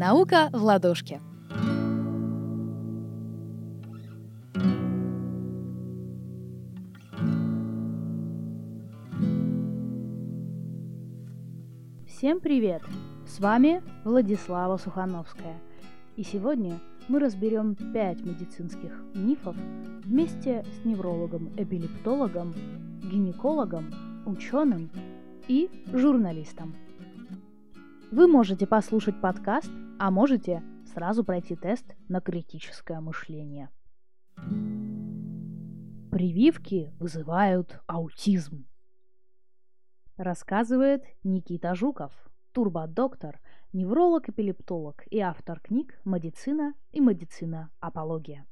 Наука в ладошке. Всем привет! С вами Владислава Сухановская. И сегодня мы разберем пять медицинских мифов вместе с неврологом-эпилептологом, гинекологом, ученым и журналистом. Вы можете послушать подкаст, а можете сразу пройти тест на критическое мышление. Прививки вызывают аутизм. Рассказывает Никита Жуков, турбодоктор, невролог-эпилептолог и автор книг «Медицина» и «Медицина-апология».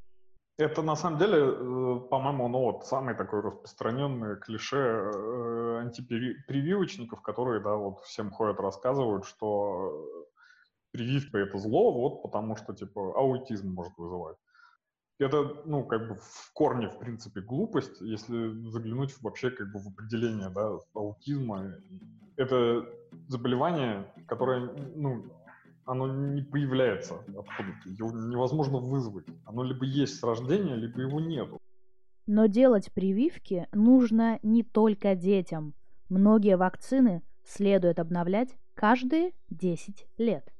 Это на самом деле, э, по-моему, ну вот самый такой распространенный клише э, антипрививочников, которые, да, вот всем ходят, рассказывают, что прививка это зло, вот потому что, типа, аутизм может вызывать. Это, ну, как бы в корне, в принципе, глупость, если заглянуть вообще как бы в определение, да, аутизма. Это заболевание, которое, ну, оно не появляется откуда-то, его невозможно вызвать. Оно либо есть с рождения, либо его нету. Но делать прививки нужно не только детям. Многие вакцины следует обновлять каждые 10 лет.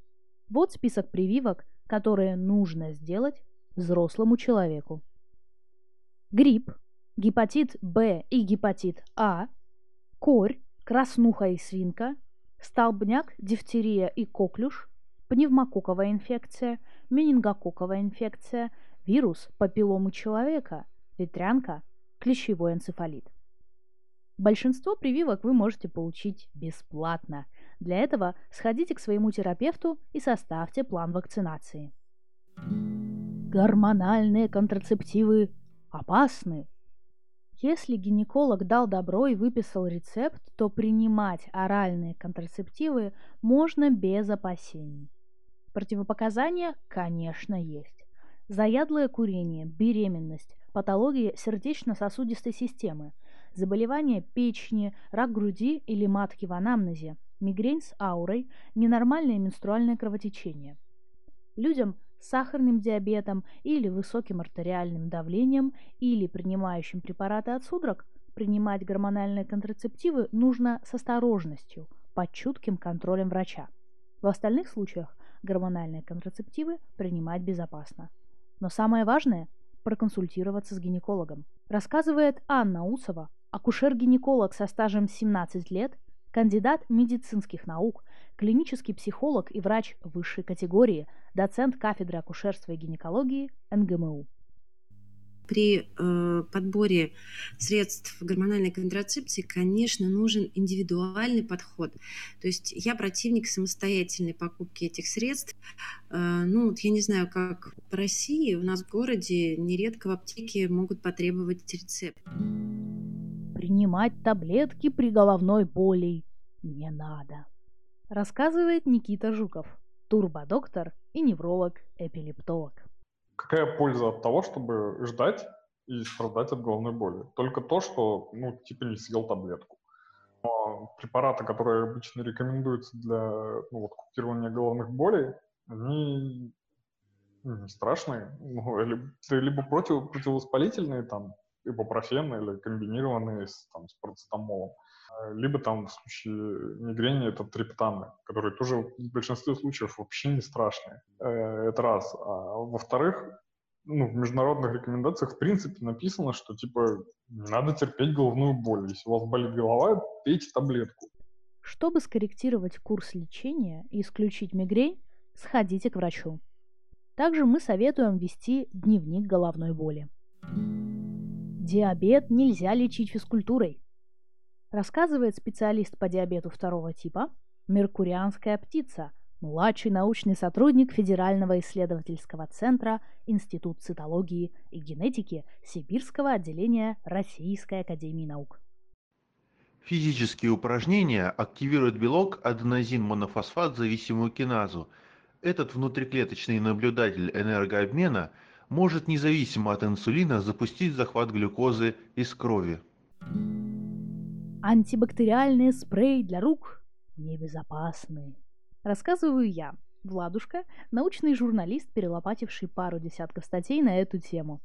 Вот список прививок, которые нужно сделать взрослому человеку. Грипп, гепатит Б и гепатит А, корь, краснуха и свинка, столбняк, дифтерия и коклюш, пневмококковая инфекция, менингококковая инфекция, вирус папилломы человека, ветрянка, клещевой энцефалит. Большинство прививок вы можете получить бесплатно. Для этого сходите к своему терапевту и составьте план вакцинации. Гормональные контрацептивы опасны. Если гинеколог дал добро и выписал рецепт, то принимать оральные контрацептивы можно без опасений. Противопоказания, конечно, есть. Заядлое курение, беременность, патологии сердечно-сосудистой системы, заболевания печени, рак груди или матки в анамнезе, мигрень с аурой, ненормальное менструальное кровотечение. Людям с сахарным диабетом или высоким артериальным давлением или принимающим препараты от судорог принимать гормональные контрацептивы нужно с осторожностью, под чутким контролем врача. В остальных случаях гормональные контрацептивы принимать безопасно. Но самое важное – проконсультироваться с гинекологом. Рассказывает Анна Усова, акушер-гинеколог со стажем 17 лет, кандидат медицинских наук, клинический психолог и врач высшей категории, доцент кафедры акушерства и гинекологии НГМУ при э, подборе средств гормональной контрацепции, конечно, нужен индивидуальный подход. То есть я противник самостоятельной покупки этих средств. Э, ну, вот я не знаю, как в России, у нас в городе нередко в аптеке могут потребовать рецепт. Принимать таблетки при головной боли не надо. Рассказывает Никита Жуков, турбодоктор и невролог-эпилептолог. Какая польза от того, чтобы ждать и страдать от головной боли? Только то, что, ну, типа не съел таблетку. Но препараты, которые обычно рекомендуются для ну, вот, купирования головных болей, они ну, не страшные. Ну, либо, либо против, противовоспалительные, там, ибупрофен или комбинированные с, там, с парацетамолом. Либо там в случае мигрени это триптаны, которые тоже в большинстве случаев вообще не страшные. Э, это раз. А во-вторых, ну, в международных рекомендациях в принципе написано, что типа надо терпеть головную боль. Если у вас болит голова, пейте таблетку. Чтобы скорректировать курс лечения и исключить мигрень, сходите к врачу. Также мы советуем вести дневник головной боли. Диабет нельзя лечить физкультурой рассказывает специалист по диабету второго типа, меркурианская птица, младший научный сотрудник Федерального исследовательского центра Институт цитологии и генетики Сибирского отделения Российской академии наук. Физические упражнения активируют белок аденозин-монофосфат зависимую киназу. Этот внутриклеточный наблюдатель энергообмена может независимо от инсулина запустить захват глюкозы из крови. Антибактериальные спреи для рук небезопасны. Рассказываю я, Владушка – научный журналист, перелопативший пару десятков статей на эту тему.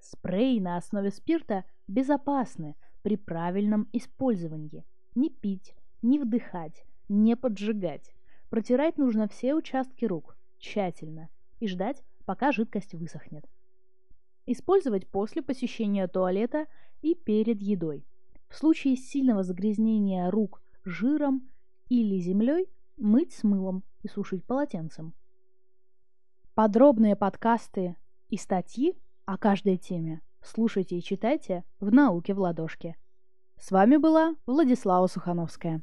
Спреи на основе спирта безопасны при правильном использовании. Не пить, не вдыхать, не поджигать. Протирать нужно все участки рук, тщательно, и ждать, пока жидкость высохнет. Использовать после посещения туалета и перед едой. В случае сильного загрязнения рук жиром или землей мыть с мылом и сушить полотенцем. Подробные подкасты и статьи о каждой теме слушайте и читайте в «Науке в ладошке». С вами была Владислава Сухановская.